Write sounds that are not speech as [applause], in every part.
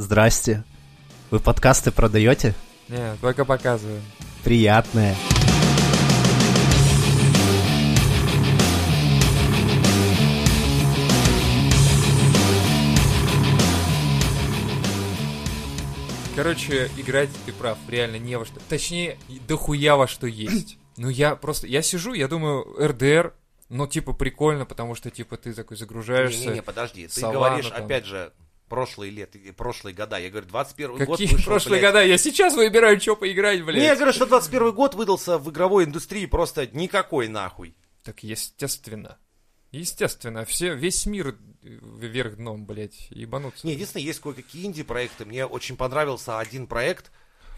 Здрасте. Вы подкасты продаете? Не, только показываем. Приятное. Короче, играть ты прав, реально не во что. Точнее, дохуя во что есть. [clears throat] Ну я просто, я сижу, я думаю, РДР, ну типа прикольно, потому что типа ты такой загружаешься. Не-не-не, подожди, ты Саванна говоришь, там. опять же, прошлые лет, и прошлые года. Я говорю, 21 год Какие вышел, прошлые блядь. года? Я сейчас выбираю, что поиграть, блядь. Не, я говорю, что 21 год выдался в игровой индустрии просто никакой нахуй. Так естественно. Естественно, все, весь мир вверх дном, блядь, ебануться. Не, единственное, есть кое-какие инди-проекты. Мне очень понравился один проект.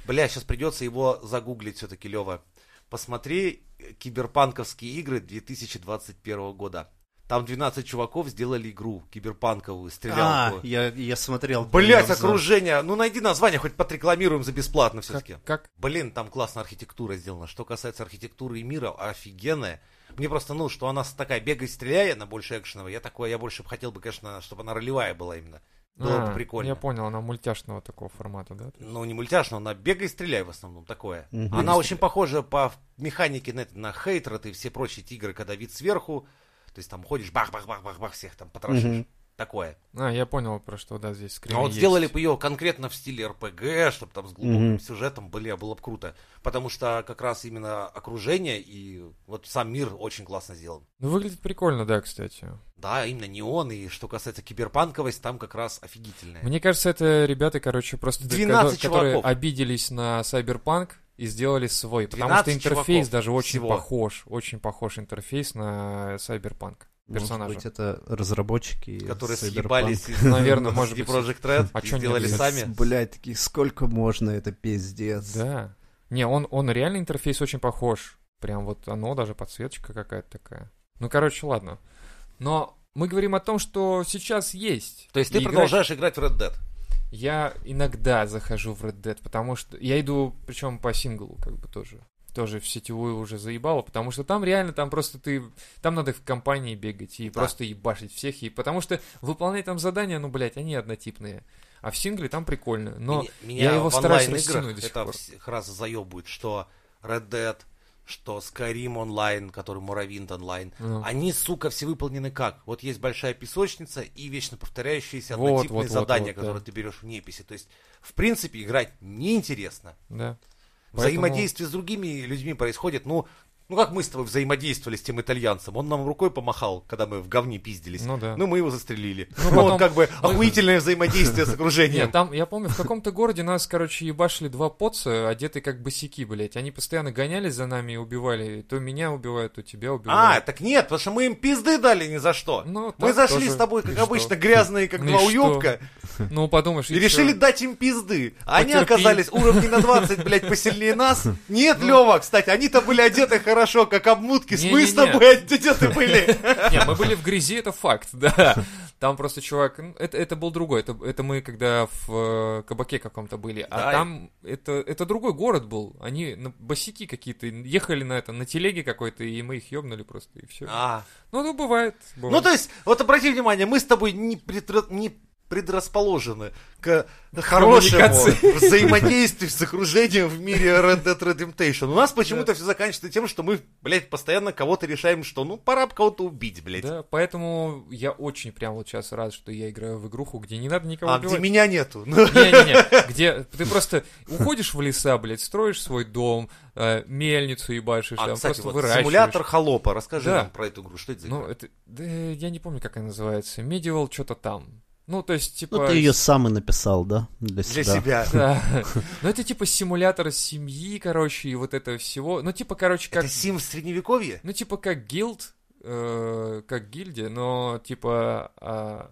Бля, сейчас придется его загуглить все-таки, Лева. Посмотри э, киберпанковские игры 2021 года. Там 12 чуваков сделали игру киберпанковую, А, стрелялку. я, я смотрел. Блять, окружение. Ну найди название, хоть подрекламируем за бесплатно все-таки. как, как? Блин, там классная архитектура сделана. Что касается архитектуры и мира, офигенная. Мне просто, ну, что она такая бегай, стреляй, она больше экшеновая. Я такое, я больше бы хотел бы, конечно, чтобы она ролевая была именно. Было А, бы прикольно. Я понял, она мультяшного такого формата, да? Ну, не мультяшная, она бегай, стреляй в основном, такое. Мгм. Она очень похожа по механике на, на Хейтрот и все прочие тигры, когда вид сверху. То есть там ходишь, бах-бах-бах-бах-бах, всех там потрошишь. Мгм. Такое. А, я понял, про что, да, здесь скрин А вот есть. сделали бы ее конкретно в стиле РПГ, чтобы там с глубоким Мгм. сюжетом, бля, было бы круто. Потому что как раз именно окружение и вот сам мир очень классно сделан. Ну, выглядит прикольно, да, кстати. Да, именно неон, и что касается киберпанковость, там как раз офигительная. Мне кажется, это ребята, короче, просто 12 ко- которые чуваков. обиделись на Cyberpunk и сделали свой. Потому 12 что интерфейс даже очень всего. похож. Очень похож интерфейс на Cyberpunk. Может персонажа. быть, это разработчики Которые Cyberpunk. съебались из Наверное, [laughs] может быть. Projekt Red А и чё не сделали обязательно? сами. Блядь, такие, сколько можно, это пиздец. Да. Не, он, он реально интерфейс очень похож. Прям вот оно, даже подсветочка какая-то такая. Ну, короче, ладно. Но мы говорим о том, что сейчас есть. То есть ты играть- продолжаешь играть в Red Dead? Я иногда захожу в Red Dead, потому что я иду, причем по синглу, как бы тоже. Тоже в сетевую уже заебало, потому что там реально, там просто ты, там надо в компании бегать и Да. просто ебашить всех, и потому что выполнять там задания, ну, блядь, они однотипные. А в сингле там прикольно, но Меня, я его стараюсь растянуть до сих это пор. раз заебывает, что Red Dead, что Skyrim онлайн, который Morrowind онлайн, Ну. они, сука, все выполнены как? Вот есть большая песочница и вечно повторяющиеся Вот, однотипные вот, вот, задания, вот, да. которые ты берешь в неписи. То есть, в принципе, играть неинтересно. да. Поэтому- Взаимодействие с другими людьми происходит, ну, ну как мы с тобой взаимодействовали с тем итальянцем? Он нам рукой помахал, когда мы в говне пиздились. Ну да. Ну, мы его застрелили. Ну, Ну, потом- вот как бы охуительное взаимодействие с [laughs] окружением. Нет, там, я помню, в каком-то городе нас, короче, ебашили два поца, одетые как босики, блядь. Они постоянно гонялись за нами и убивали. То меня убивают, то тебя А, убивают. так нет, потому что мы им пизды дали ни за что. Ну, мы зашли с тобой, как обычно, грязные, как Ну два что? уёбка, Ну, подумаешь, и решили дать им пизды. А они оказались уровней на 20, блядь, посильнее нас. Нет, Лёва, кстати, они-то были одеты хорошо, как обмутки. Не-не-не. Мы с тобой одеты были. Не, мы были в грязи, это факт, да. Там просто чувак, ну, это, это был другой, это, это мы когда в э, кабаке каком-то были, а Да, там это, это другой город был, они на босики какие-то ехали на это, на телеге какой-то, и мы их ёбнули просто, и все. А, Ну, ну, бывает, Ну, бывает. то есть, вот обрати внимание, мы с тобой не, предра- не предрасположены к хорошему взаимодействию с окружением в мире Red Dead Redemption. У нас почему-то все заканчивается тем, что мы, блядь, постоянно кого-то решаем, что ну пора бы кого-то убить, блядь. Да, поэтому я очень прям вот сейчас рад, что я играю в игруху, где не надо никого а где убивать. меня нету. Ну, Не-не-не, где ты просто уходишь в леса, блядь, строишь свой дом, э, мельницу ебашишь, А, там кстати, просто вот выращиваешь. симулятор холопа. Расскажи Да. нам про эту игру. Что это за Ну, игра? это, да, я не помню, как она называется. Medieval что-то там. Ну, то есть, типа... Ну, ты ее сам и написал, да? Для себя. Для себя. Да. Ну, это типа симулятор семьи, короче, и вот этого всего. Ну, типа, короче, как... Это Сим в средневековье? Ну, типа, как гилд, э, как гильдия, но, типа, а,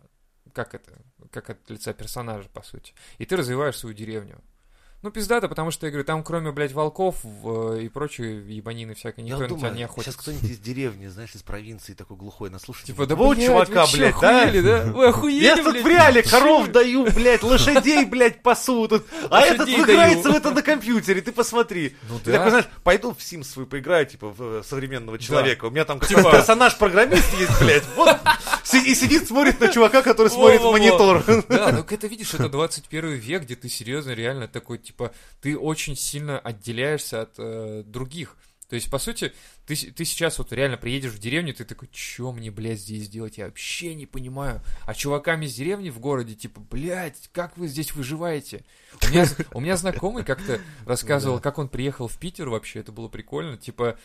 как это? Как от лица персонажа, по сути. И ты развиваешь свою деревню. Ну, пиздато, потому что, я говорю, там кроме, блядь, волков в- и прочей ебанины всякой, Я никто на тебя думаю, не сейчас охотится. кто-нибудь из деревни, знаешь, из провинции такой глухой наслушает. Типа, да, вот чувака, вы блядь, да? охуели, да? Вы охуели, Я тут блядь? в реале коров даю, блядь, лошадей, блядь, пасу тут. А этот играется в это на компьютере, ты посмотри. Ну Ты да. такой, знаешь, пойду в Sims свой поиграю, типа, в э, современного человека. У меня там Типа- персонаж-программист есть, блядь. Вот И сидит, смотрит на чувака, который смотрит в монитор. Да, ну это видишь, это 21 век, где ты серьезно, реально такой, типа, ты очень сильно отделяешься от э, других. То есть, по сути, ты, ты сейчас вот реально приедешь в деревню, ты такой, чё мне, блядь, здесь делать? Я вообще не понимаю. А чуваками из деревни в городе, типа, блядь, как вы здесь выживаете? У меня, [laughs] у меня знакомый как-то рассказывал, как он приехал в Питер вообще, это было прикольно. Типа,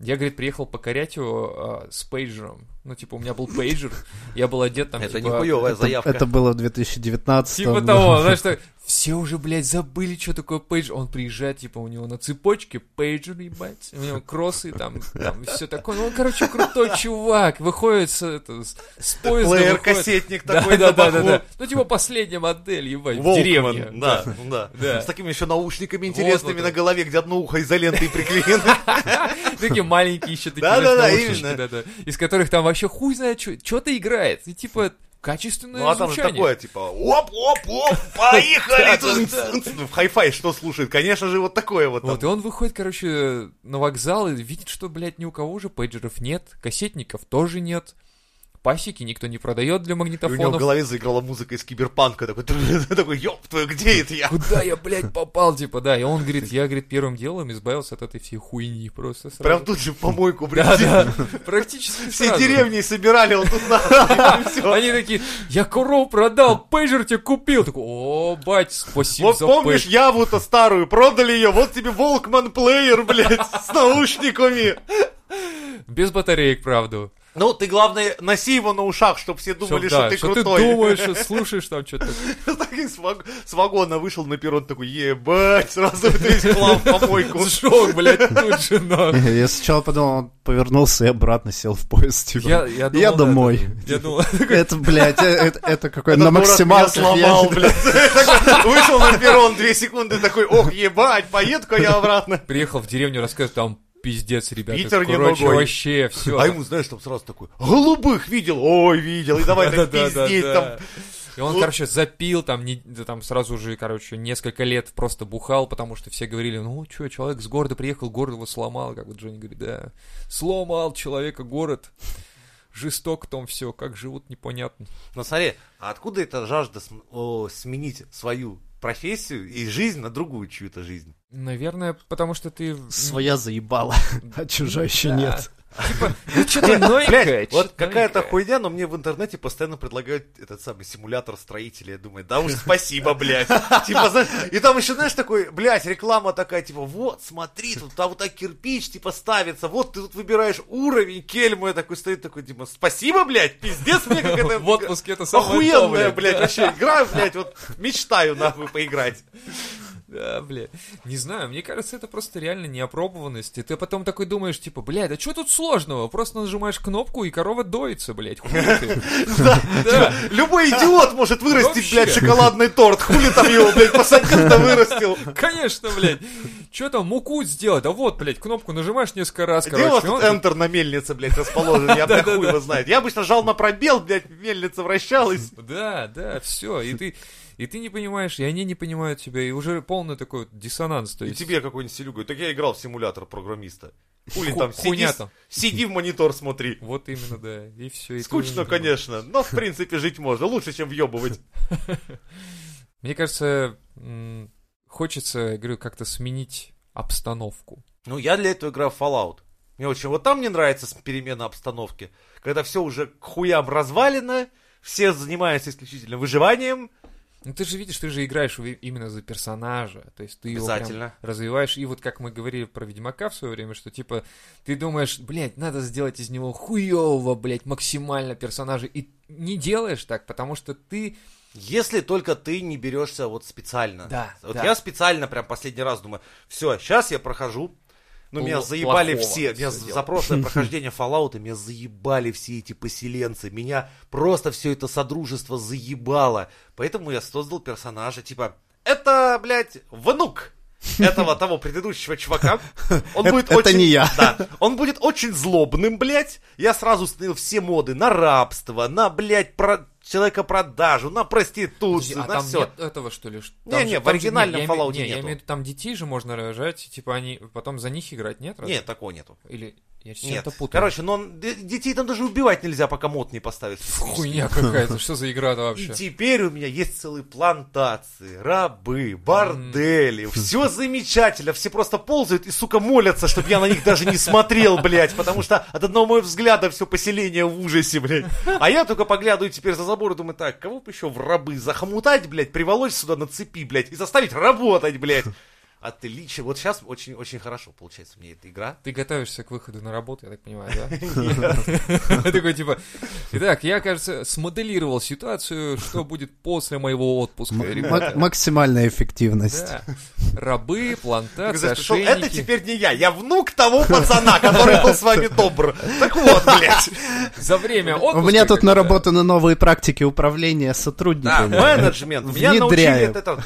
я, говорит, приехал покорять его а, с пейджером. Ну, типа, у меня был пейджер, я был одет там, Это типа, Это, нихуевая заявка. это было в 2019 Типа того, знаешь, все уже, блядь, забыли, что такое пейджер. Он приезжает, типа, у него на цепочке пейджер, ебать. У него кроссы, там, там все такое. Ну, он, короче, крутой чувак. Выходит с, это, с, поезда. выходит. Плеер-кассетник Да, такой да, да, да, да. Ну, типа, последняя модель, ебать, в Волкман, деревне. да, да, Да. С такими еще наушниками интересными на голове, где одно ухо изолентой приклеено. [laughs] Такие маленькие еще такие, Да, знаешь, да, да, наушнички, именно. Из которых там вообще хуй знает, что-то играет. И, типа, качественное Ну а там же такое, типа, оп-оп-оп, поехали! [laughs] В хай-фай что слушает? Конечно же, вот такое вот. Вот, и он выходит, короче, на вокзал и видит, что, блядь, ни у кого уже пейджеров нет, кассетников тоже нет, пасики никто не продает для И у него в магнитофонов. голове заиграла музыка из киберпанка. Такой, [laughs] такой, ёб твою, где это я? Куда я, блядь, попал, типа, да. И он говорит, я, говорит, первым делом избавился от этой всей хуйни просто сразу. Прям тут же в помойку, блядь. да, [laughs] практически Все деревни собирали, он тут на. Они такие, я коров продал, пейджер тебе купил. Такой, о, бать, спасибо Вот за помнишь. Яву-то старую, продали ее, вот тебе Волкман плеер, блядь, с наушниками. Без батареек, правда. Ну, ты, главное, носи его на ушах, чтобы все думали, Чтоб, что да, ты что крутой. ты думаешь, что [laughs] слушаешь там что-то. Так и с ваг- с вагона вышел на перрон, такой, ебать, сразу весь хлам в помойку. [laughs] Сжег, блядь, тут же. [laughs] Я сначала подумал, он повернулся и обратно сел в поезд. Типа. Я, домой. это- Я думал, Это, блядь, э- это, какой на максималках. сломал, блядь. Вышел на перрон две секунды, такой, ох, ебать, поеду-ка я обратно. приехал в деревню, рассказывает, там пиздец, ребята. Питер не Короче, ногой. вообще все. А ему, знаешь, там сразу такой, голубых видел, ой, видел, и давай так пиздеть там. И он, короче, запил, там, не, там сразу же, короче, несколько лет просто бухал, потому что все говорили, ну, что, человек с города приехал, город его сломал, как вот Джонни говорит, да, сломал человека город, жесток том все, как живут, непонятно. Но смотри, а откуда эта жажда см- о, сменить свою профессию и жизнь на другую чью-то жизнь? Наверное, потому что ты... Своя заебала, [laughs] а чужая еще нет. Типа, ну, что-то новенькое. Блядь, вот какая-то новенькое. хуйня, но мне в интернете постоянно предлагают этот самый симулятор строителя. Я думаю, да уж [laughs] спасибо, блядь. Типа, знаешь, и там еще, знаешь, такой, блядь, реклама такая, типа, вот, смотри, тут там вот так кирпич, типа, ставится, вот ты тут выбираешь уровень, кельму, я такой стоит, такой, типа, спасибо, блядь, пиздец мне как это... [laughs] В отпуске это самое Охуенная, блядь, вообще, играю, блядь, вот мечтаю нахуй поиграть. Да, бля. Не знаю, мне кажется, это просто реально неопробованность. И ты потом такой думаешь, типа, блядь, а что тут сложного? Просто нажимаешь кнопку, и корова доится, блядь. Ты. [laughs] Да. Любой идиот может вырастить, блядь, шоколадный торт. Хули там его, блядь, посадил-то вырастил. [laughs] Конечно, блядь. Что там, муку сделать? Да вот, блядь, кнопку нажимаешь несколько раз, Где у вас короче. Enter на мельнице, блядь, расположен? Я, блядь, хуй его знает. Я обычно жал на пробел, блядь, мельница вращалась. Да, да, все. И ты, и ты не понимаешь, и они не понимают тебя, и уже полный такой вот диссонанс. То И есть... тебе какой-нибудь Селю говорит, так я играл в симулятор программиста. Хули Ху- там, сиди, сиди в монитор смотри. Вот именно, да. И все. Скучно, конечно, но в принципе жить можно. Лучше, чем въебывать. [laughs] Мне кажется, хочется, говорю, как-то сменить обстановку. Ну, я для этого играю в Fallout. Мне очень... Вот там мне нравится перемена обстановки. Когда все уже к хуям развалено, все занимаются исключительно выживанием. Ну ты же видишь, ты же играешь именно за персонажа, то есть ты его прям развиваешь, и вот как мы говорили про Ведьмака в свое время, что типа ты думаешь, блядь, надо сделать из него хуевого, блядь, максимально персонажа, и не делаешь так, потому что ты... Если только ты не берешься вот специально. Да, Вот да. я специально прям последний раз думаю, все, сейчас я прохожу. Ну, меня заебали все. Меня делал. за прошлое прохождение Fallout меня заебали все эти поселенцы. Меня просто все это содружество заебало. Поэтому я создал персонажа, типа, это, блядь, внук этого того предыдущего чувака. [laughs] Он Это- будет это очень... не я. Да, он будет очень злобным, блядь. Я сразу установил все моды на рабство, на, блядь, про человека-продажу, на проституцию, а на там все. нет этого, что ли? Не, там не, же- в оригинальном я имею- Fallout не, я нету. имею в виду, там детей же можно рожать, типа они потом за них играть, нет? разве? Нет, такого нету. Или я Нет. путаю? Короче, но он- детей там даже убивать нельзя, пока мод не поставить. Хуйня какая-то, что за игра-то И вообще? теперь у меня есть целые плантации, рабы, бордели, все замечательно, все просто ползают и, сука, молятся, чтобы я на них даже не смотрел, блядь, потому что от одного моего взгляда все поселение в ужасе, блядь. А я только поглядываю теперь за забор и думаю, так, кого бы еще в рабы захомутать, блядь, приволочь сюда на цепи, блядь, и заставить работать, блядь. Отлично, вот сейчас очень-очень хорошо получается мне эта игра. Ты готовишься к выходу на работу, я так понимаю, да? [laughs] [laughs] Такой типа, итак, я, кажется, смоделировал ситуацию, что будет после моего отпуска, Максимальная эффективность. Да. Рабы, плантации, это теперь не я, я внук того пацана, который был с вами добр. Так вот, блядь. За время отпуска... У меня тут наработаны новые практики управления Да, сотрудниками. менеджмент. Меня научили это,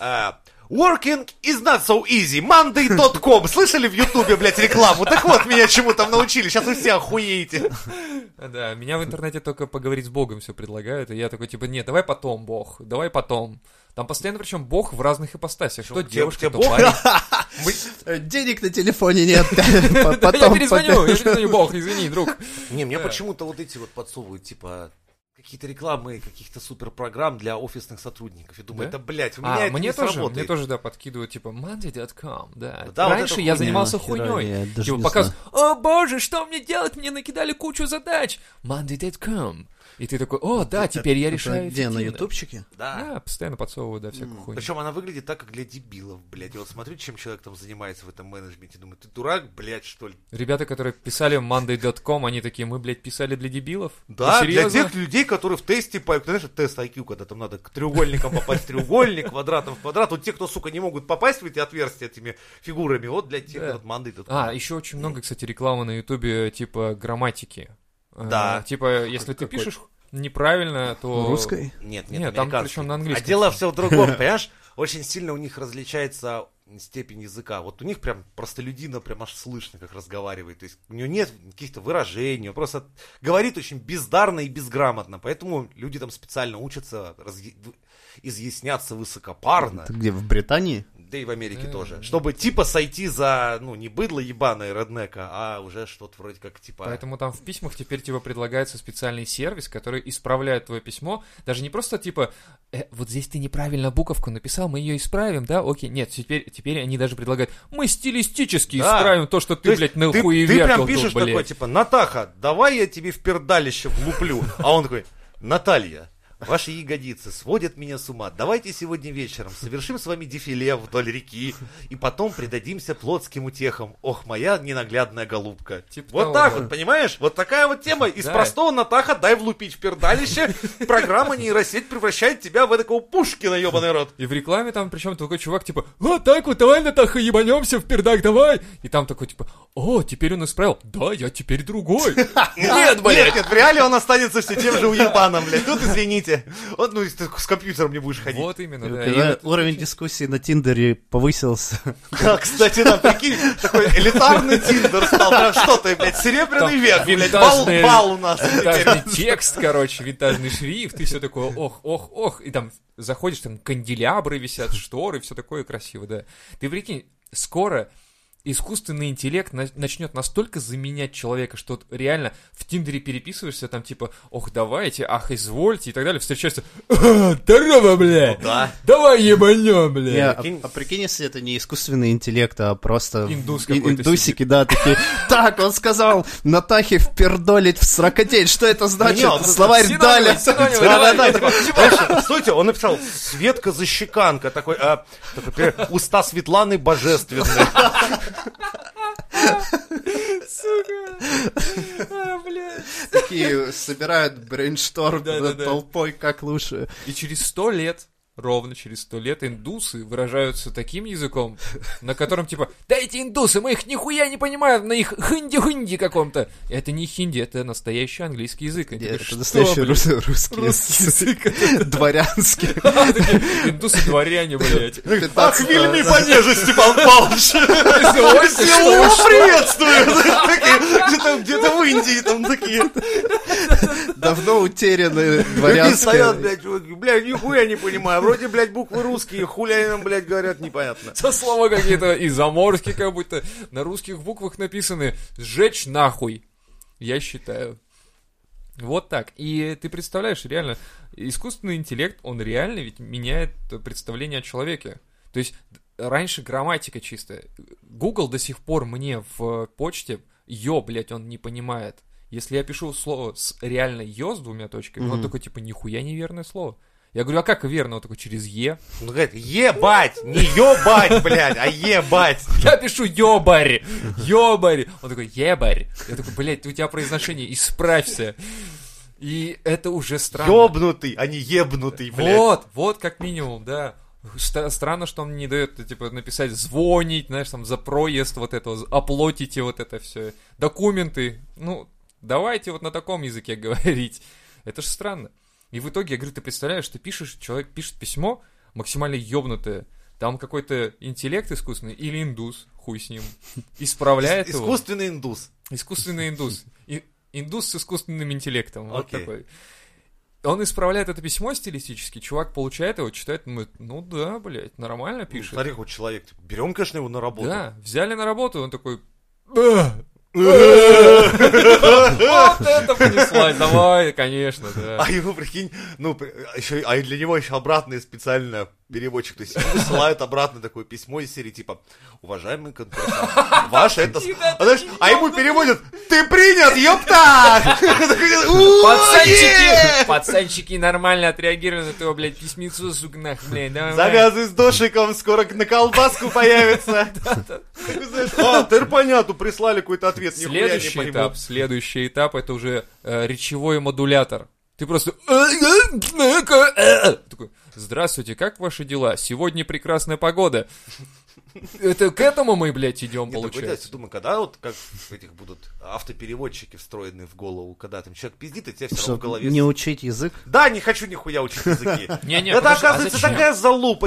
э, Working is not so easy. Monday.com. [laughs] Слышали в Ютубе, блядь, рекламу? Так вот, меня чему там научили. Сейчас вы все охуеете. [laughs] Да, меня в интернете только поговорить с Богом все предлагают, и я такой, типа, нет, давай потом, Бог, давай потом. Там постоянно, причем, Бог в разных ипостасях. То Тебе- девушка, то парень. [laughs] Э, Денег на телефоне нет. Я перезвоню, я перезвоню, Бог, извини, друг. Не, мне почему-то вот эти вот подсовывают, типа, какие-то рекламы каких-то суперпрограмм для офисных сотрудников. Я думаю, Да? это, блядь, у меня А, это мне не тоже, сработает. мне тоже, да, подкидывают, типа, monday.com, да. Да, вот Раньше эта я хуйня. занимался хуйней. Типа, показывают, о боже, что мне делать? Мне накидали кучу задач. monday.com. И ты такой, о, да, теперь я Это решаю Где, на эффективно». ютубчике? Да. Да, постоянно подсовывают, да, всякую хуйню. Причем она выглядит так, как для дебилов, блядь. Я вот смотрю, чем человек там занимается в этом менеджменте. Думаю, ты дурак, блядь, что ли? Ребята, которые писали monday.com, они такие, мы, блядь, писали для дебилов? Да, для тех людей, которые в тесте, по, знаешь, тест IQ, когда там надо к треугольникам попасть в треугольник, квадратом в квадрат. Вот те, кто, сука, не могут попасть в эти отверстия этими фигурами, вот для тех вот манды тут. А, еще очень много, кстати, рекламы на ютубе, типа, грамматики. Э, Да. Типа, если ты Какой? пишешь неправильно, то... Русской? Нет, нет, Нет, там причем на английском. А дело все в другом, [laughs] понимаешь? Очень сильно у них различается степень языка. Вот у них прям простолюдина прям аж слышно, как разговаривает. То есть у него нет каких-то выражений, он просто говорит очень бездарно и безграмотно. Поэтому люди там специально учатся разъя- изъясняться высокопарно. Это где, в Британии? Да и в Америке Да, тоже. да. Чтобы типа сойти за, ну, не быдло ебаное реднека, а уже что-то вроде как типа... Поэтому там в письмах теперь типа предлагается специальный сервис, который исправляет твое письмо. Даже не просто типа, «Э, вот здесь ты неправильно буковку написал, мы ее исправим, да? Окей. Нет, теперь, теперь они даже предлагают, мы стилистически Да. исправим то, что То ты, есть блядь, ты, на ты хуеверкал прям тут, пишешь блядь. такой, типа, Натаха, давай я тебе в пердалище влуплю. А он такой, Наталья, ваши ягодицы сводят меня с ума. Давайте сегодня вечером совершим с вами дефиле вдоль реки и потом предадимся плотским утехам. Ох, моя ненаглядная голубка. Типа вот того, так да. вот, понимаешь? Вот такая вот тема. Из Да. простого Натаха дай влупить в пердалище. Программа нейросеть превращает тебя в такого Пушкина, ебаный рот. И в рекламе там, причем такой чувак, типа, вот так вот, давай, Натаха, ебанемся в пердак, давай. И там такой, типа, о, теперь он исправил. Да, я теперь другой. [laughs] Нет, блядь. Нет, нет, в реале он останется все тем же уебаном, блядь. Тут извините. Вот, ну, ты с компьютером не будешь ходить. Вот именно, да. И Когда вот- уровень дискуссии на Тиндере повысился. Да, кстати, да, прикинь, такой элитарный тиндер стал. Прям что ты, блядь, серебряный Там век, блядь, бал, бал у нас. винтажный текст, короче, винтажный шрифт, и все такое, ох, ох, ох, и там заходишь, там канделябры висят, шторы, все такое красиво, да. Ты прикинь, скоро искусственный интеллект на- начнет настолько заменять человека, что вот реально в Тиндере переписываешься, там типа, ох, давайте, ах, извольте, и так далее, встречаешься, «А, здорово, бля, Да. давай ебанем, бля. Не, а, прикинь. а прикинь, если это не искусственный интеллект, а просто Индус ин- какой-то индусики, да, такие. Так, он сказал, Натахе впердолить в сракотеть. Что это значит? Не, он- Словарь синонимы, Даля. синонимы, давай. да, типа, Слушайте, он написал Светка Защеканка, такой, а, такой, уста Светланы Божественные. А, бля. Такие собирают брейншторм да. толпой, как лучше. И через сто лет, ровно через сто лет, индусы выражаются таким языком, на котором типа, да эти индусы, мы их нихуя не понимаем, на их хинди-хинди каком-то. Это не хинди, это настоящий английский язык. Такие, Это «Что, настоящий блядь?» рус- русский Русский язык. Дворянский. [laughs] А, Индусы-дворяне, блядь. Ах, вельми Павлович. [laughs] Извольте, Его что, что? приветствую. Такие, Где-то где-то в Индии там такие. [laughs] Давно утеряны дворянская... стоят, блядь, блядь, нихуя не понимаю. Вроде, блядь, буквы русские, хули они нам, блядь, говорят, непонятно. Со слова какие-то и заморские, как будто на русских буквах написаны «сжечь нахуй». Я считаю. Вот так. И ты представляешь, реально, искусственный интеллект, он реально ведь меняет представление о человеке. То есть раньше грамматика чистая. Google до сих пор мне в почте «ё», блядь, он не понимает. Если я пишу слово с реально «ё» с двумя точками, он Мгм. такой, типа, нихуя неверное слово. Я говорю, а как верно? Он такой, через «е». Он говорит, ебать, не ебать, блядь, а ебать. Я пишу ёбарь, ёбарь. Он такой, ебарь. Я такой, блядь, у тебя произношение, исправься. И это уже странно. Ёбнутый, а не ебнутый, блядь. Вот, вот как минимум, да. Странно, что он не дает, типа, написать звонить, знаешь, там, за проезд вот это, вот, оплотите вот это все. Документы, ну, давайте вот на таком языке [laughs] говорить. Это же странно. И в итоге, я говорю, ты представляешь, ты пишешь, человек пишет письмо максимально ёбнутое, там какой-то интеллект искусственный или индус, хуй с ним, [laughs] исправляет его. Искусственный индус. Искусственный индус. И- индус с искусственным интеллектом. Вот Окей. такой. Он исправляет это письмо стилистически, чувак получает его, читает, думает, ну да, блядь, нормально Ну, пишет. Смотри, хоть человек. типа, Берем, конечно, его на работу. Да, взяли на работу, он такой... «Э, Вот это понеслась, давай, конечно, да. А ему, прикинь, ну, еще, а и для него еще обратный специально переводчик, то есть высылают обратно такое письмо из серии, типа, уважаемый конкурент, ваш это... А, знаешь, а ему переводят, ты принят, ёпта! Такой, [laughs] «У, Пацанчики, е!» пацанчики нормально отреагировали на твою, блядь, письмецу, сука, нахуй, блядь. Завязывай с дошиком, скоро на колбаску появится. [laughs] А, теперь понятно, прислали какой-то ответ, Следующий этап, следующий этап это уже э, речевой модулятор. Ты просто такой, здравствуйте, как ваши дела? Сегодня прекрасная погода. Это к этому мы, блядь, идем, вот я получается. думаю, когда вот как этих будут автопереводчики встроенные в голову, когда там человек пиздит, и тебе все равно в голове... не учить язык? Да, не хочу нихуя учить языки. [laughs] Не-не, Это, а оказывается, такая залупа.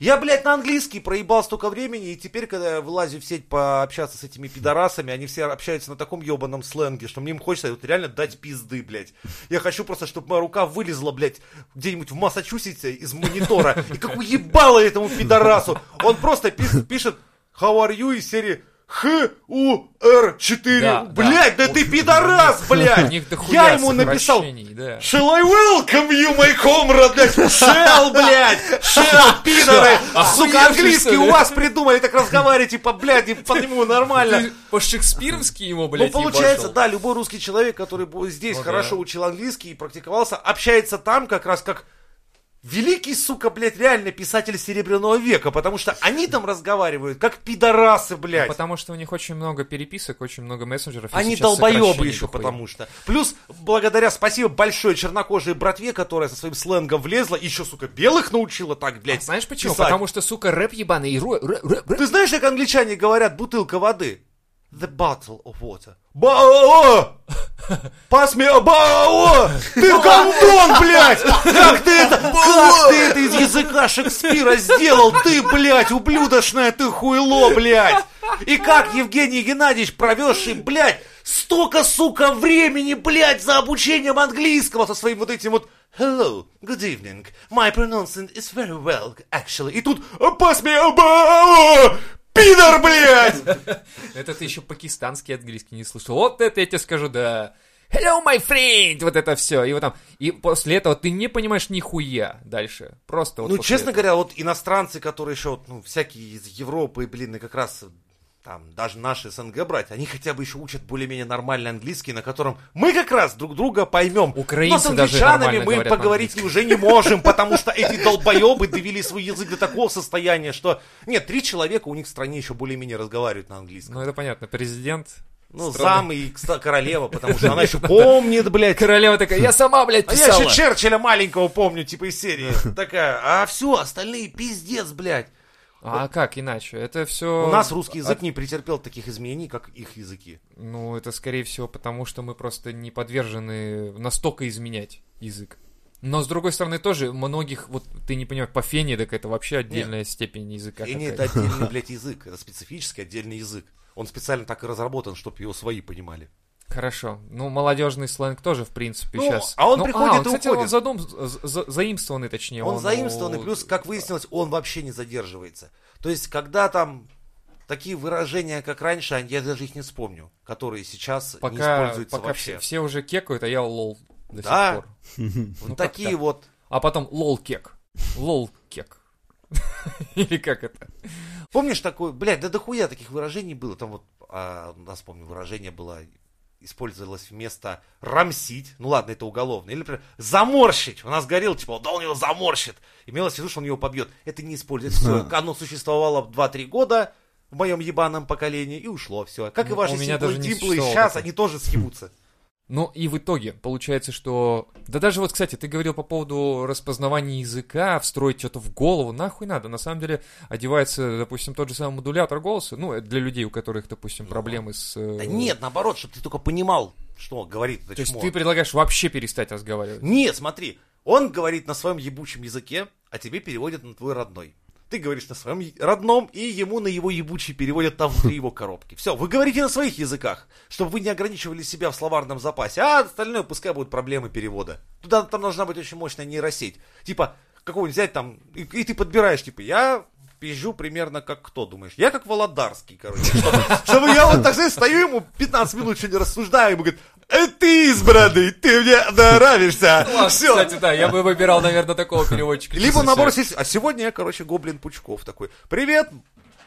Я, блядь, на английский проебал столько времени, и теперь, когда я вылазю в сеть пообщаться с этими пидорасами, они все общаются на таком ебаном сленге, что мне им хочется вот реально дать пизды, блядь. Я хочу просто, чтобы моя рука вылезла, блядь, где-нибудь в Массачусетсе из монитора, и как уебало этому пидорасу. Он просто пис- [laughs] пишет «How are you?» из серии Х-У-Р-4. Да, блядь, да, да. ты пидорас, [laughs] блядь! Я ему написал да. Shall I welcome you, my comrade, блядь? Shall, блядь! Shall, [laughs] пидоры! Охуевший, Сука, английский у вас придумали, так разговаривать, типа, блядь, и по нему нормально. По-шекспировски ему, Ну, блядь, получается, ебашил. да, любой русский человек, который здесь Ну хорошо учил английский и практиковался, общается там как раз как великий, сука, блядь, реально писатель Серебряного века, потому что они там разговаривают как пидорасы, блядь. Потому что у них очень много переписок, очень много мессенджеров. Они долбоебы еще, потому что. Плюс, благодаря, спасибо большой чернокожей братве, которая со своим сленгом влезла, еще, сука, белых научила так, А блядь. знаешь почему? писать. Потому что, сука, рэп ебаный и рэп, рэп, рэп. Ты знаешь, как англичане говорят, бутылка воды? The bottle of water. Ба Pass me Ты гондон, блядь! Как ты это, как ты это из языка Шекспира сделал? Ты, блядь, ублюдочная ты хуйло, блядь! И как Евгений Геннадьевич, провезший, блядь, столько, сука, времени, блядь, за обучением английского со своим вот этим вот Hello, good evening. My pronunciation is very well, actually. И тут pass me a ba Пидор, блядь! [laughs] Это ты еще пакистанский английский не слышал. Вот это я тебе скажу, да. Hello, my friend! Вот это все. И вот там. И после этого ты не понимаешь нихуя дальше. Просто вот Ну, после честно этого. говоря, вот иностранцы, которые еще, вот, ну, всякие из Европы, блин, и как раз там, даже наши СНГ брать, они хотя бы еще учат более-менее нормальный английский, на котором мы как раз друг друга поймем. Украинцы Но с англичанами мы поговорить уже не можем, потому что эти долбоебы довели свой язык до такого состояния, что... Нет, три человека у них в стране еще более-менее разговаривают на английском. Ну, это понятно. Президент. Ну, строго. зам и королева, потому что [laughs] она еще помнит, блядь, Королева такая, я сама, блядь, А я писала. еще Черчилля маленького помню, типа из серии. Такая, а все, остальные пиздец, блядь. А как иначе? Это все... У нас русский язык не претерпел таких изменений, как их языки. Ну, это скорее всего потому, что мы просто не подвержены настолько изменять язык. Но с другой стороны тоже многих, вот ты не понимаешь, по фене, так это вообще отдельная степень языка. И не это отдельный, [laughs] блядь, язык. Это специфический отдельный язык. Он специально так и разработан, чтобы его свои понимали. Хорошо. Ну, молодежный сленг тоже, в принципе, Ну, сейчас. а он приходит и кстати, уходит. он задум... за- за- заимствованный, точнее. Он у- заимствованный, плюс, как выяснилось, он вообще не задерживается. То есть, когда там такие выражения, как раньше, я даже их не вспомню, которые сейчас не Пока, используются пока вообще. все, все уже кекают, а я лол до Да. сих пор. Вот [laughs] Ну, такие вот. А потом лол кек. Лол кек. [laughs] Или как это? Помнишь такое, блядь, да дохуя таких выражений было. Там вот, а, у нас, помню, выражение было, использовалось вместо рамсить, ну ладно, это уголовно, или, например, заморщить. У нас горел, типа, да он его заморщит. Имелось в виду, что он его побьет. Это не используется. Все, оно существовало 2-3 года в моем ебаном поколении и ушло все. Как и Ну, ваши и димплы, существовало сейчас такого. они тоже съебутся. Ну и в итоге получается, что... Да даже вот, кстати, ты говорил по поводу распознавания языка, встроить что-то в голову, нахуй надо. На самом деле одевается, допустим, тот же самый модулятор голоса, ну, для людей, у которых, допустим, проблемы с... э, Да нет, наоборот, чтобы ты только понимал, что говорит То есть ты предлагаешь вообще перестать разговаривать? Нет, смотри, он говорит на своем ебучем языке, а тебе переводят на твой родной. Ты говоришь на своем родном, и ему на его ебучий переводят там внутри его коробки. Все, вы говорите на своих языках, чтобы вы не ограничивали себя в словарном запасе, а остальное пускай будут проблемы перевода. Туда там должна быть очень мощная нейросеть. Типа, какого-нибудь взять там, и, и ты подбираешь, типа, я пизжу примерно как кто, думаешь? Я как Володарский, короче. Чтобы, чтобы я вот так, знаешь, стою ему 15 минут что-нибудь рассуждаю, ему говорит, «Э, ты избранный, ты мне нравишься. [laughs] Все. Кстати, да, я бы выбирал, наверное, такого [laughs] переводчика. Либо набор сись- А сегодня я, короче, гоблин Пучков такой. Привет,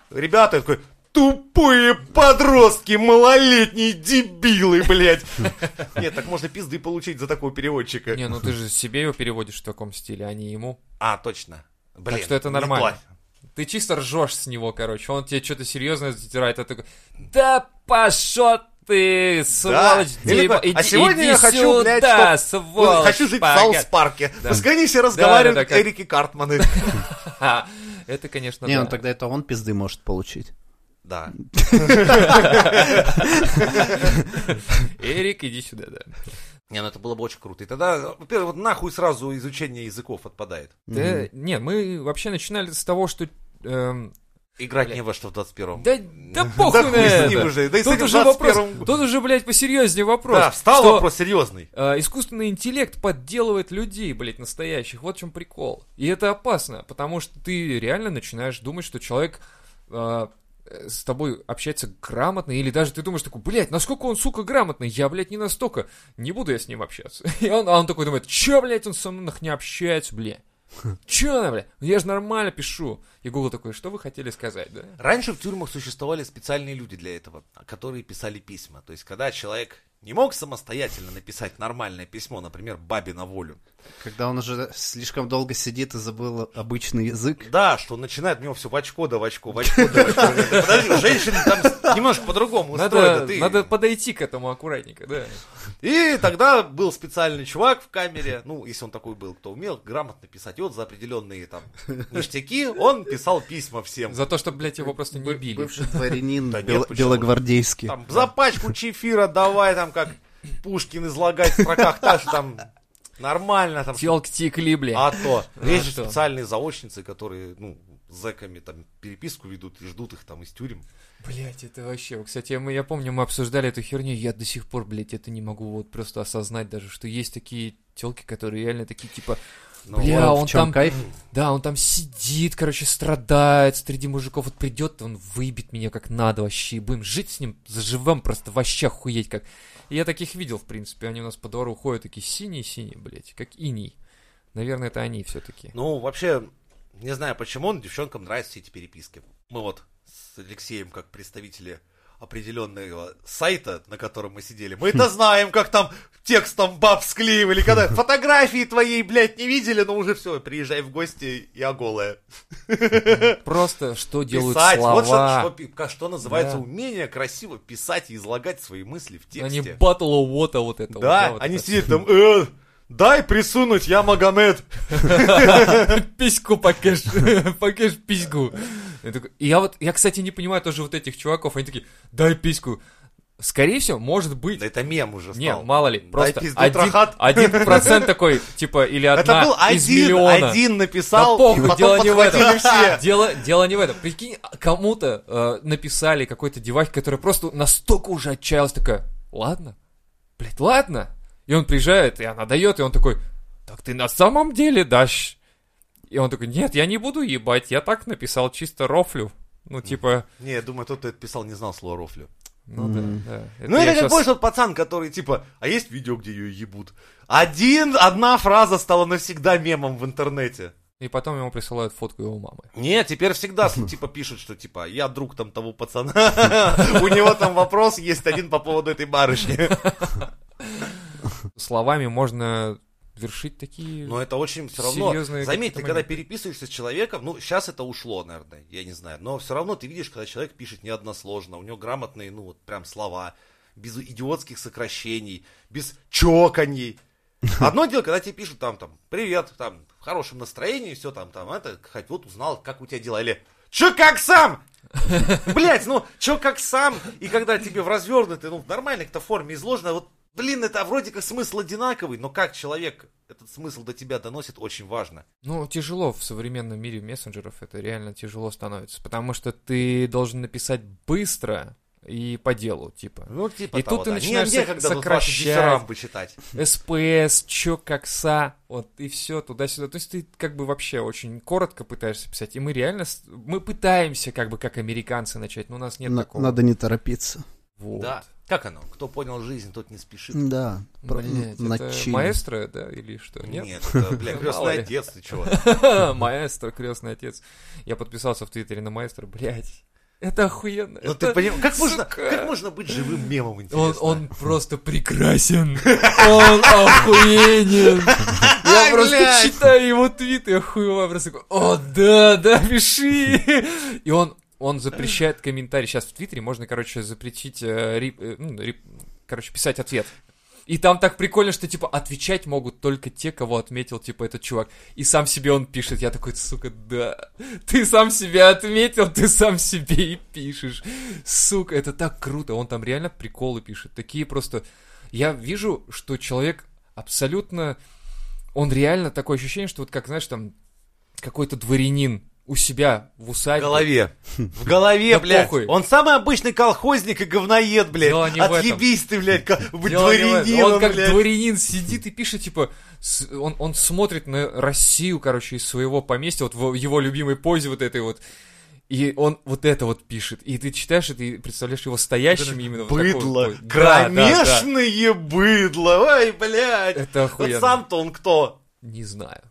ребята. Я такой, тупые подростки, малолетние дебилы, блядь. [laughs] Нет, так можно пизды получить за такого переводчика. Не, ну ты же себе его переводишь в таком стиле, а не ему. А, точно. Блин, Так что это нормально. Ты чисто ржешь с него, короче. Он тебе что-то серьезное затирает, а ты такой, да пошел ты, сволочь, Или Дима, а иди- сегодня иди я хочу, сюда, блядь, чтоб- сволочь, хочу жить в пога». Саус-парке. Да. Пускай все разговаривают, да, как как- Эрики Картманы. [laughs] Это, конечно, Не, да. ну тогда это он пизды может получить. Да. [laughs] Эрик, иди сюда, да. Не, ну это было бы очень круто. И тогда, во-первых, вот нахуй сразу изучение языков отпадает. Да, нет, мы вообще начинали с того, что... эм, Играть Бля. не во что в 21-м. Да, да [laughs] похуй Да на с ним это. уже, да и тут уже вопрос, 21-м. тут уже, блядь, посерьезнее вопрос. Да, встал что, вопрос серьезный. э, искусственный интеллект подделывает людей, блядь, настоящих. Вот в чем прикол. И это опасно, потому что ты реально начинаешь думать, что человек э, э, с тобой общается грамотно, или даже ты думаешь такой, блядь, насколько он, сука, грамотный, я, блядь, не настолько, не буду я с ним общаться. [laughs] И он, а он такой думает, чё, блядь, он со мной не общается, блядь. [laughs] Чё, бля? Я же нормально пишу. И Google такой, что вы хотели сказать, да? Раньше в тюрьмах существовали специальные люди для этого, которые писали письма. То есть, когда человек не мог самостоятельно написать нормальное письмо, например, бабе на волю, Когда он уже слишком долго сидит и забыл обычный язык. да, что он начинает у него все в очко да в очко, в очко да в очко. Подожди, у женщин там немножко по-другому устроено. Надо, подойти к этому аккуратненько, да. И тогда был специальный чувак в камере, ну, если он такой был, кто умел грамотно писать, и вот за определенные там ништяки он писал письма всем. За то, чтобы, блядь, его просто не били. Бывший дворянин белогвардейский. Там, за пачку чефира давай, там, как Пушкин излагать в строках, так что там нормально, там, Телки текли, бля. а то. [laughs] А Есть же специальные заочницы, которые, ну, с зэками там переписку ведут и ждут их там из тюрем. Блять, это вообще... Кстати, мы, я помню, мы обсуждали эту херню, я до сих пор, блядь, это не могу вот просто осознать даже, что есть такие телки, которые реально такие, типа, Ну, Бля, он там- кайф? да, он там сидит, короче, страдает среди мужиков, вот придет, он выбит меня как надо вообще, и будем жить с ним, заживем просто вообще охуеть как. И я таких видел, в принципе, они у нас по двору ходят такие синие-синие, блядь, как иней. Наверное, это они все-таки. Ну, вообще, не знаю почему, но девчонкам нравятся все эти переписки. Мы вот с Алексеем, как представители определенного сайта, на котором мы сидели, мы [laughs] это знаем, как там текстом баб склеивали, когда [laughs] фотографии твоей, блядь, не видели, но уже все, приезжай в гости, я голая. [laughs] Просто что делают Писать, слова. вот что, что, что называется Да. умение красиво писать и излагать свои мысли в Они тексте. батл вот вот это. вот, Да, вот они это. сидят там, «Э, дай присунуть, я Магомед. [laughs] Письку покажешь, [laughs] покажешь письку. И я вот, я, кстати, не понимаю тоже вот этих чуваков, они такие, дай письку. Скорее всего, может быть, Да это мем уже стал. Не, мало ли, Дай просто один, [laughs] процент такой, типа, или Это одна был из один, миллиона. один написал, Да похуй, и потом дело не в этом. все. Дело, дело не в этом. Прикинь, кому-то э, написали какой-то девахе, которая просто настолько уже отчаялась, такая, ладно, блядь, ладно. И он приезжает, и она дает, и он такой, так ты на самом деле дашь? И он такой, нет, я не буду ебать, я так написал, чисто рофлю. Ну, типа, Не, я думаю, тот, кто это писал, не знал слова рофлю. ну да, да. ну, я это как щас- больше тот пацан, который, типа, а есть видео, где ее ебут? Один, одна фраза стала навсегда мемом в интернете. И потом ему присылают фотку его мамы. Нет, теперь всегда, типа, пишут, что, типа, я друг там того пацана, [laughs] у него там вопрос есть один по поводу этой барышни. [laughs] Словами можно вершить такие... Но это очень все равно. Заметь, ты когда переписываешься с человеком, ну, сейчас это ушло, наверное, я не знаю. Но все равно ты видишь, когда человек пишет не односложно, у него грамотные, ну, вот прям слова, без идиотских сокращений, без чоканий. [laughs] Одно дело, когда тебе пишут там, там, привет, там, в хорошем настроении, все там, там, это, хоть вот узнал, как у тебя дела, или Чё как сам? [laughs] Блять, ну, чё как сам? И когда тебе в развернутой, ну, в нормальной какой-то форме изложено, вот, блин, это вроде как смысл одинаковый, но как человек этот смысл до тебя доносит, очень важно. Ну, тяжело в современном мире мессенджеров, это реально тяжело становится, потому что ты должен написать быстро и по делу, типа. Ну, типа И того, тут ты да. начинаешь Не, некогда тут ваши сокращать. дифирамбы читать. СПС, чё, как са, вот, и все туда-сюда. То есть ты как бы вообще очень коротко пытаешься писать, и мы реально, мы пытаемся как бы как американцы начать, но у нас нет На- такого. Надо не торопиться. Вот. Да. Как оно? Кто понял жизнь, тот не спешит. Да. про- Блять, это маэстро, да, или что? Нет? Нет, это, бля, [laughs] крестный отец, ты чего? [laughs] Маэстро, крестный отец. Я подписался в Твиттере на маэстро, блядь. Это охуенно. Ну это- ты понимаешь, как можно, как можно быть живым мемом, Он, интересно? он просто прекрасен. Он охуенен. [laughs] Я просто блядь. читаю его твиты, охуеваю, просто такой, о, да, да, пиши. И он, он запрещает комментарии. Сейчас в Твиттере можно, короче, запретить, э, рип- э, ну, рип- короче, писать ответ. И там так прикольно, что, типа, отвечать могут только те, кого отметил, типа, этот чувак. И сам себе он пишет. Я такой, сука, да. Ты сам себя отметил, ты сам себе и пишешь. Сука, это так круто. Он там реально приколы пишет. Такие просто... Я вижу, что человек абсолютно... Он реально такое ощущение, что вот как, знаешь, там какой-то дворянин у себя в В усадьбе. голове. [laughs] В голове, Да блядь. похуй. Он самый обычный колхозник и говноед, блядь. В. Отъебись ты, блядь, ка- быть Дело не в этом. дворянином, Он как блядь. дворянин сидит и пишет, типа, с- он, он смотрит на Россию, короче, из своего поместья, вот в его любимой позе вот этой вот. И он вот это вот пишет. И ты читаешь и представляешь его стоящим именно в такой Быдло. позе. Да, да, да. Быдло. Ой, блядь. Это Вот охуенно. сам-то он кто? Не знаю.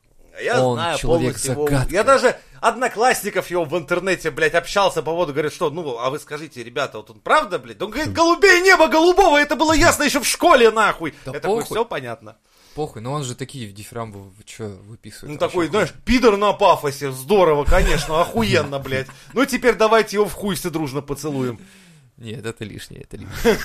Я Он знаю человек загадка. Я даже одноклассников его в интернете, блядь, общался по поводу, говорят, что, ну, а вы скажите, ребята, вот он правда, блядь? Он говорит, голубей небо голубого, это было ясно еще в школе, нахуй. Да такой, похуй. все понятно. Похуй, но он же такие дифирамбы что выписывает. Ну, такой, знаешь, пидор на пафосе, здорово, конечно, охуенно, блядь. Ну, теперь давайте его в хуй все дружно поцелуем. Нет, это лишнее, это лишнее. [laughs]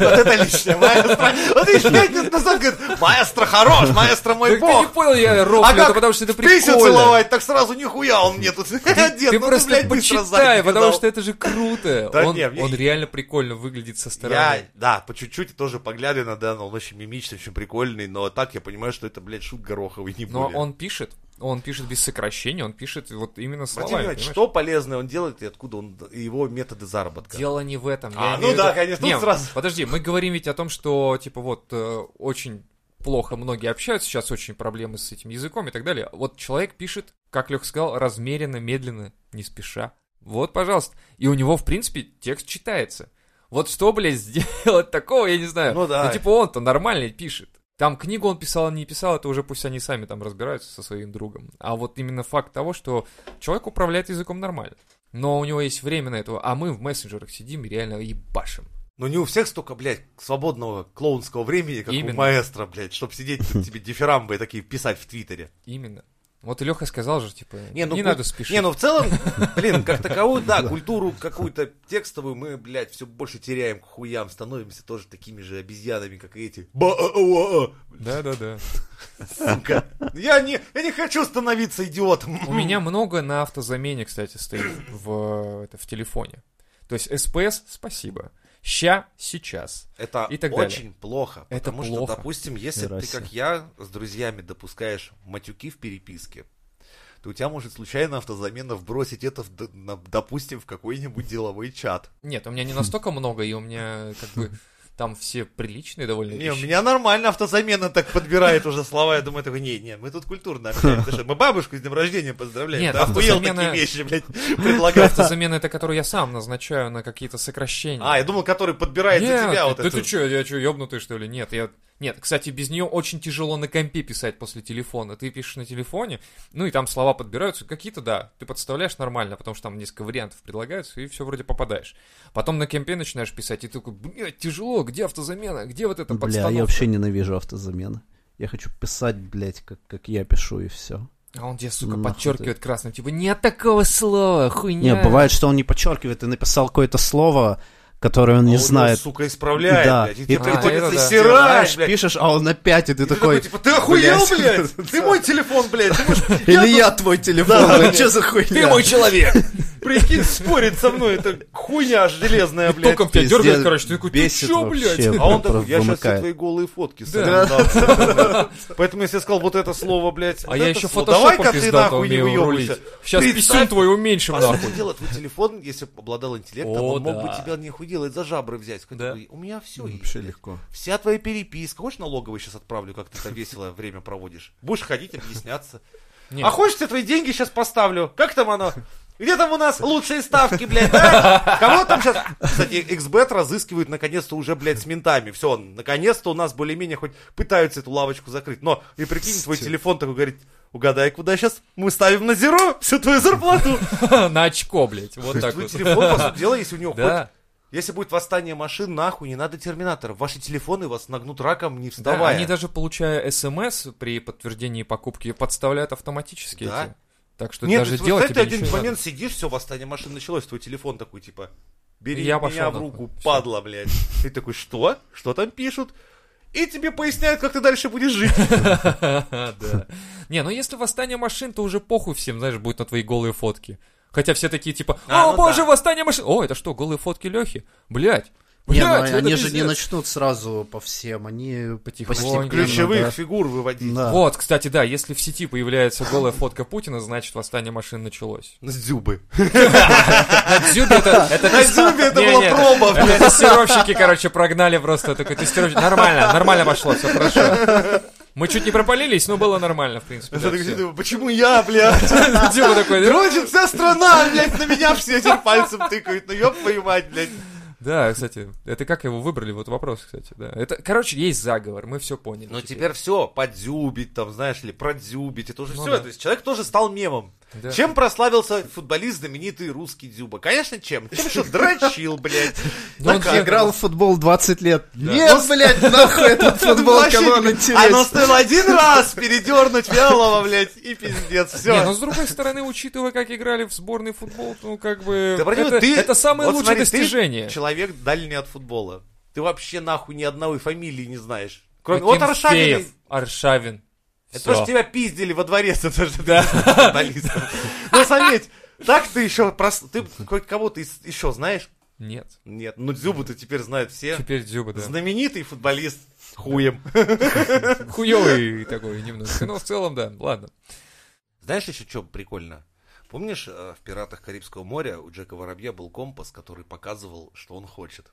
Вот это лишнее, маэстро. Вот видишь, пять минут назад говорит, маэстро хорош, маэстро мой Так ты не бог. понял, я рофлю, А это как потому что это писю прикольно. целовать, так сразу нихуя он мне тут [laughs] одет. Ты ну просто блядь, быстро почитай, потому что это же круто. [laughs] Да Он реально прикольно выглядит со Я, стороны. да, по чуть-чуть тоже поглядываю на Дэна, он очень мимичный, очень прикольный, но так я понимаю, что это, блядь, шут гороховый, не Но более. он пишет, он пишет без сокращения, он пишет вот именно Владимир словами, Иванович, понимаешь? что полезное он делает и откуда он, его методы заработка? Дело не в этом. А, ну да, виду- конечно, Не, сразу. Подожди, мы говорим ведь о том, что, типа, вот, э, очень плохо многие общаются, сейчас очень проблемы с этим языком и так далее. Вот человек пишет, как Лех сказал, размеренно, медленно, не спеша. Вот, пожалуйста. И у него, в принципе, текст читается. Вот что, блядь, [laughs] сделать такого, я не знаю. Ну да. Ну, типа, он-то нормально пишет. Там книгу он писал, не писал, это уже пусть они сами там разбираются со своим другом. А вот именно факт того, что человек управляет языком нормально. Но у него есть время на этого, а мы в мессенджерах сидим и реально ебашим. Но не у всех столько, блядь, свободного клоунского времени, как Именно. у маэстро, блядь, чтобы сидеть тут [laughs] тебе дифирамбы такие писать в Твиттере. Именно. Вот и Леха сказал же, типа, Не, не, ну, куль- надо спешить. Не, ну в целом, [laughs] блин, как таковую, да, культуру какую-то текстовую мы, блядь, все больше теряем к хуям, становимся тоже такими же обезьянами, как и эти. Да-да-да. сука. Я не, я не хочу становиться идиотом. У меня много на автозамене, кстати, стоит в, это, в телефоне. То есть СПС, спасибо. Ща, сейчас. Это И так далее. очень плохо, Это потому плохо. что, допустим, если ты, Здрасте. как я, с друзьями допускаешь матюки в переписке, то у тебя может случайно автозамена вбросить это, в, допустим, в какой-нибудь деловой чат. Нет, у меня не настолько много, и у меня как бы [laughs] там все приличные довольно Не, у меня нормально автозамена так подбирает уже слова. Я думаю, такой, не, не, мы тут культурно общаемся. Мы бабушку с днем рождения поздравляем. Нет, охуел автозамена- такие вещи, блядь, предлагать. Автозамена это которую я сам назначаю на какие-то сокращения. А, я думал, который подбирает за Нет, тебя вот да это. ты что, я что, ёбнутый, что ли? Нет, я... Нет, кстати, без нее очень тяжело на компе писать после телефона. Ты пишешь на телефоне, ну и там слова подбираются. Какие-то, да, ты подставляешь нормально, потому что там несколько вариантов предлагаются, и все вроде попадаешь. Потом на компе начинаешь писать, и ты такой, блядь, тяжело, где автозамена, где вот Бля, подстановка? я вообще ненавижу автозамены. Я хочу писать, блядь, как, как я пишу, и все. А он тебе, сука, Нахуй подчеркивает красным, типа, нет такого слова, хуйня. Не, бывает, что он не подчеркивает, ты написал какое-то слово, которое он А не он его, знает. сука, исправляет, Да. блядь. И И тебе ты приходится это да. стирать, Стираешь, блядь. пишешь, а он опять, и ты И ты такой... типа, ты охуел, блядь. блядь? [laughs] Ты мой телефон, блядь. Или я твой телефон, блядь, что за хуйня? Ты мой человек! Прикинь, спорит со мной. Это хуйня железная, блядь. Током тебя дергает, короче, ты такой, ты бесит чё, вообще. блядь? А он такой, я сейчас все твои голые фотки. [laughs] Поэтому если я сказал вот это слово, блядь, А я еще фотошопом давай-ка ты пиздато нахуй не умею рулить. Сейчас писюн твой уменьшим, По нахуй. сути дела, твой телефон, если бы обладал интеллектом, он мог бы тебя нихуй делать за жабры взять. Да. У меня все есть. Вообще легко. Вся твоя переписка. Хочешь налоговый сейчас отправлю, как ты там весело время проводишь? Будешь ходить, объясняться. Нет. А хочешь, я твои деньги сейчас поставлю? Как там оно? Где там у нас лучшие ставки, блядь, да? Кого там сейчас... Кстати, XBet разыскивают наконец-то уже, блядь, с ментами. Все, наконец-то у нас более-менее хоть пытаются эту лавочку закрыть. Но, и прикинь, твой телефон такой говорит, угадай, куда сейчас мы ставим на зеро всю твою зарплату. [laughs] На очко, блядь, вот так Твой вот. телефон, по сути дела, если у него хоть... Да. Если будет восстание машин, нахуй, не надо терминаторов. Ваши телефоны вас нагнут раком, не Да, вставая. они даже, получая смс при подтверждении покупки, подставляют автоматически Да. эти. Так что Нет, даже ты, вот делать ты тебе один ничего не момент сидишь, все, восстание машин началось, твой телефон такой, типа, бери Я меня пошел в нахуй. руку, Всё. падла, блядь. Ты такой, что? Что там пишут? И тебе поясняют, как ты дальше будешь жить. надо. [laughs] Да. Не, ну если восстание машин, то уже похуй всем, знаешь, будет на твои голые фотки. Хотя все такие типа, А, о ну боже, да. восстание машин. О, это что, голые фотки Лехи? Блять. Не, ну они же не начнут сразу по всем, они Потихоньку. Ключевых да. фигур выводить. Да. Вот, кстати, да, если в сети появляется голая фотка Путина, значит восстание машин началось. С дзюбы. На Дзюбе это... На дзюбе это была проба, Это тестировщики, короче, прогнали просто такой тестировщик. Нормально, нормально пошло, все хорошо. Мы чуть не пропалились, но было нормально, в принципе. Да, такой всё. сидел, Почему я, блядь? Дзюба [laughs] такой, Короче, вся страна, блядь, на меня все этим пальцем тыкают. Ну ёб твою мать, блядь. Да, кстати, это как его выбрали, вот вопрос, кстати, да. Это, короче, есть заговор, мы все поняли. Ну теперь все, подзюбить там, знаешь ли, продзюбить, это уже Ну все. да. То есть человек тоже стал мемом. Да. Чем прославился футболист знаменитый русский Дзюба? Конечно, чем? Тем, что дрочил, блядь. Ну, он же Играл в футбол 20 лет. Нет, блядь, нахуй этот футбол, кому он интересен? Оно стоило один раз передернуть вялого, блядь, и пиздец, все. Не, ну с другой стороны, учитывая, как играли в сборный футбол, ну как бы понимаешь, это, ты- это самое вот лучшее смотри, достижение. человек дальний от футбола. Ты вообще нахуй ни одной фамилии не знаешь. Кроме вот. Акинфеев, Аршавин. Это Всё. что тебя пиздили во дворе, [laughs] это что ты футболистом. Ну, заметь, так ты еще, прос- ты хоть кого-то еще знаешь? Нет. Нет, ну Дзюбу ты теперь знают все. Теперь Дзюба, да. Знаменитый футболист хуем. [laughs] Хуёвый такой немножко. Но в целом, да, ладно. Знаешь еще что прикольно? Помнишь, э, в «Пиратах Карибского моря» у Джека Воробья был компас, который показывал, что он хочет?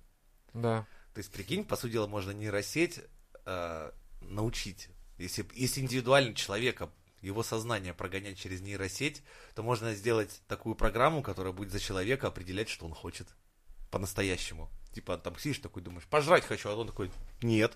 Да. То есть, прикинь, по сути дела, можно нейросеть э, научить. Если, если индивидуально человека, его сознание прогонять через нейросеть, то можно сделать такую программу, которая будет за человека определять, что он хочет. По-настоящему. Типа, там сидишь такой, думаешь, пожрать хочу, а он такой, нет.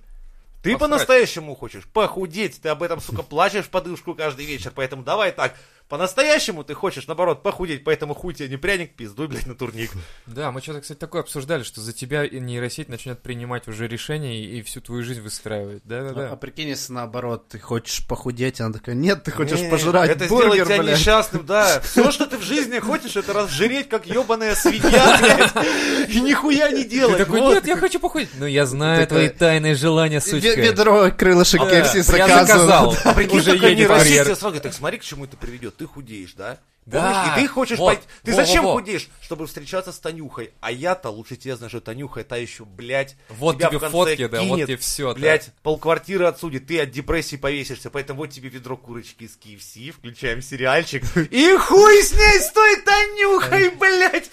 Ты по-настоящему хочешь похудеть, ты об этом, сука, плачешь подушку каждый вечер, поэтому давай так. По-настоящему ты хочешь, наоборот, похудеть, поэтому хуй тебе не пряник, пиздуй, блядь, на турник. Да, мы что-то, кстати, такое обсуждали, что за тебя и нейросеть начнет принимать уже решения и, и всю твою жизнь выстраивать. А Да-да-да. прикинь, если наоборот, ты хочешь похудеть, она такая, нет, ты хочешь Не, пожрать Это бургер, сделает тебя блядь. несчастным, да. [laughs] Все, что ты в жизни хочешь, это разжиреть, как ебаная свинья, [laughs] блядь, и нихуя не Ты делать. такой, Вот. нет, я хочу похудеть. Ну, я знаю твои тайные желания, сучка. Ведро крылышек Да, KFC я заказывал. заказал. [laughs] А прикинь, Уже едет нейросеть так смотри, к чему это приведет. Ты худеешь, да? Да, Помнишь? И ты хочешь вот, пойти... Ты во, зачем во, во. худеешь? Чтобы встречаться с Танюхой. А я-то лучше тебя знаю, что Танюха та еще, блядь, Вот тебя тебе в конце фотки, да, вот кинет, тебе все. Блять, полквартиры отсудит, ты от депрессии повесишься, поэтому вот тебе ведро курочки из KFC, включаем сериальчик, и хуй с ней, с той Танюхой, [laughs] блять!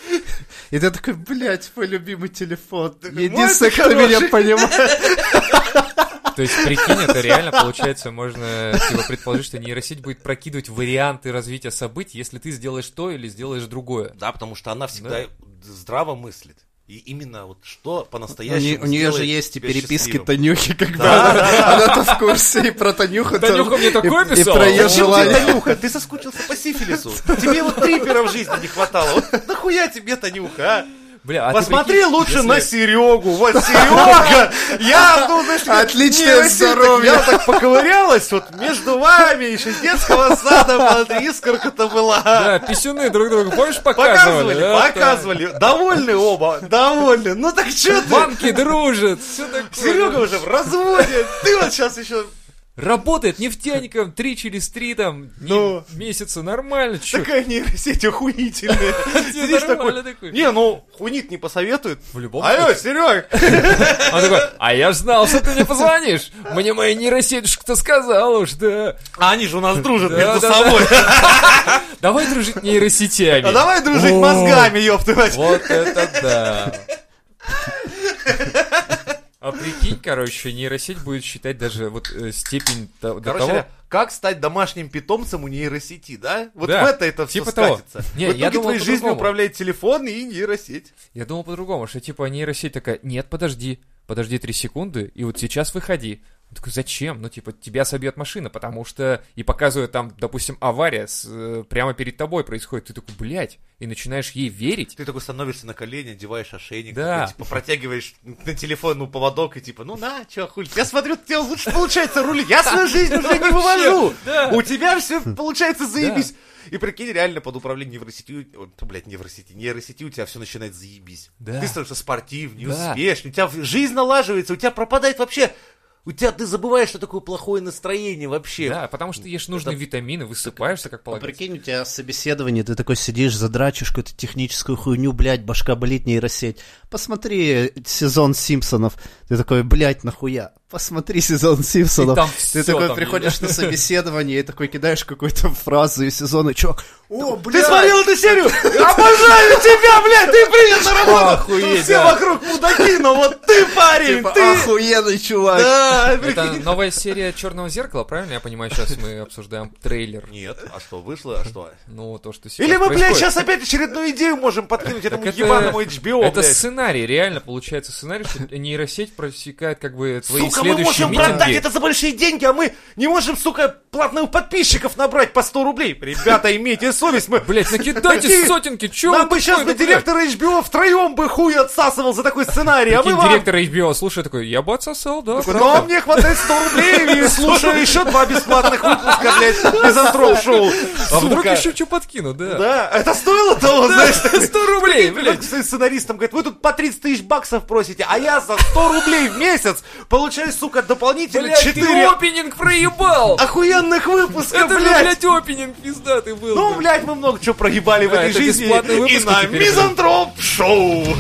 И ты такой, блядь, мой любимый телефон. «Мой кто меня хороший». понимает. [laughs] То есть, прикинь, это реально получается, можно типа, предположить, что нейросеть будет прокидывать варианты развития событий, если ты сделаешь то или сделаешь другое. Да, потому что она всегда здраво мыслит. И именно вот что У, по-настоящему не- у нее же есть и переписки счастливым. Танюхи, как бы Да, она, она-то в курсе и про Танюху. Танюха мне такое и, и про ее Зачем тебе, желание. Танюха? Ты соскучился по сифилису. Тебе вот трипера в жизни не хватало. Вот нахуя тебе, Танюха, а? Бля, а Посмотри прикинь, лучше если- на Серегу. Вот Серега. Я, ну, знаешь, Отличное здоровье. Я так поковырялась вот между вами еще с детского сада. Искорка-то была. Да, писюны друг другу, помнишь, показывали? Показывали, Да, показывали. Довольны оба, довольны. Ну так что ты? Банки дружат. Серега уже в разводе. Ты вот сейчас еще Работает нефтяником [laughs] 3 через 3 там дни, Ну. месяца, нормально, чё? такая нейросеть охуительная. [laughs] Тебе Сидишь такой. Не, ну, хунит не посоветует. В любом Алло. Серег! [laughs] Он такой, а я ж знал, что ты не позвонишь. Мне моя нейросеть-то сказала уж, да. А они же у нас дружат между собой. Давай дружить нейросетями. А давай дружить мозгами, ёпты. Вот это да. А прикинь, короче, нейросеть будет считать даже вот э, степень до Короче, того... как стать домашним питомцем у нейросети, да? Вот Да, в это это все типа того. скатится. Не, в итоге я думал твоей жизнью управляет телефон и нейросеть. Я думал по-другому, что типа нейросеть такая, нет, подожди, подожди три секунды, и вот сейчас выходи. Он такой, зачем? Ну, типа, тебя собьет машина, потому что... И показывает там, допустим, авария с, э, прямо перед тобой происходит. Ты такой, блядь, и начинаешь ей верить. Ты такой становишься на колени, одеваешь ошейник, Да. такой, типа протягиваешь на телефон ну, поводок и типа, ну на, чё, хуй. Я смотрю, у тебя лучше получается рулить. Я свою жизнь уже не вывожу. Да. У тебя все получается заебись. И прикинь, реально под управлением да, блядь, нейросети, нейросети у тебя все начинает заебись. Да. Ты становишься спортивнее, Да. успешнее, у тебя жизнь налаживается, у тебя пропадает вообще... У тебя ты забываешь, что такое плохое настроение вообще. Да, потому что ты ешь нужные витамины, высыпаешься, как А полагается. прикинь, у тебя собеседование, ты такой сидишь, задрачишь какую-то техническую хуйню, блядь, башка болит, нейросеть. Посмотри сезон Симпсонов. Ты такой, блядь, нахуя? Посмотри сезон Симпсонов. И там ты такой там приходишь есть. на собеседование и такой кидаешь какую-то фразу из сезона, чувак, о, Ты блядь! смотрел эту серию? Обожаю тебя, блядь, ты принят на работу. Охуеть, Тут все да. вокруг мудаки, но вот ты парень, Типа, ты... охуенный чувак. Да, Это новая серия Черного зеркала, правильно я понимаю? Сейчас мы обсуждаем трейлер. Нет, а что, вышло, а что? Ну, то, что сейчас Или мы, блядь, сейчас опять очередную идею можем подкинуть этому это- ебаному HBO, Это сценарий, реально получается сценарий, что нейросеть просекает как бы твои Сука, мы следующие можем продать митинги. это за большие деньги, а мы не можем, сука, платных подписчиков набрать по 100 рублей. Ребята, имейте совесть, мы... Блять, накидайте сотенки, чё Нам бы сейчас бы да, директора HBO втроем бы хуй отсасывал за такой сценарий, а мы вам... директор HBO, слушай, такой, я бы отсосал, да. Мне хватает 100 рублей и [laughs] слушаю еще два бесплатных выпуска, блядь, [laughs] мизантроп-шоу. А вдруг еще что подкину, да. Да, это стоило того, знаешь, [laughs] 100 рублей, блядь. блядь. С сценаристом говорит, вы тут по 30 тысяч баксов просите, а я за 100 рублей в месяц получаю, сука, дополнительно Блять, ты 4 опенинг проебал! охуенных выпуска, Это же, блядь. опенинг пиздатый был. Ну, блядь, мы много чего проебали в этой это жизни. И на теперь, блядь. Мизантроп-шоу.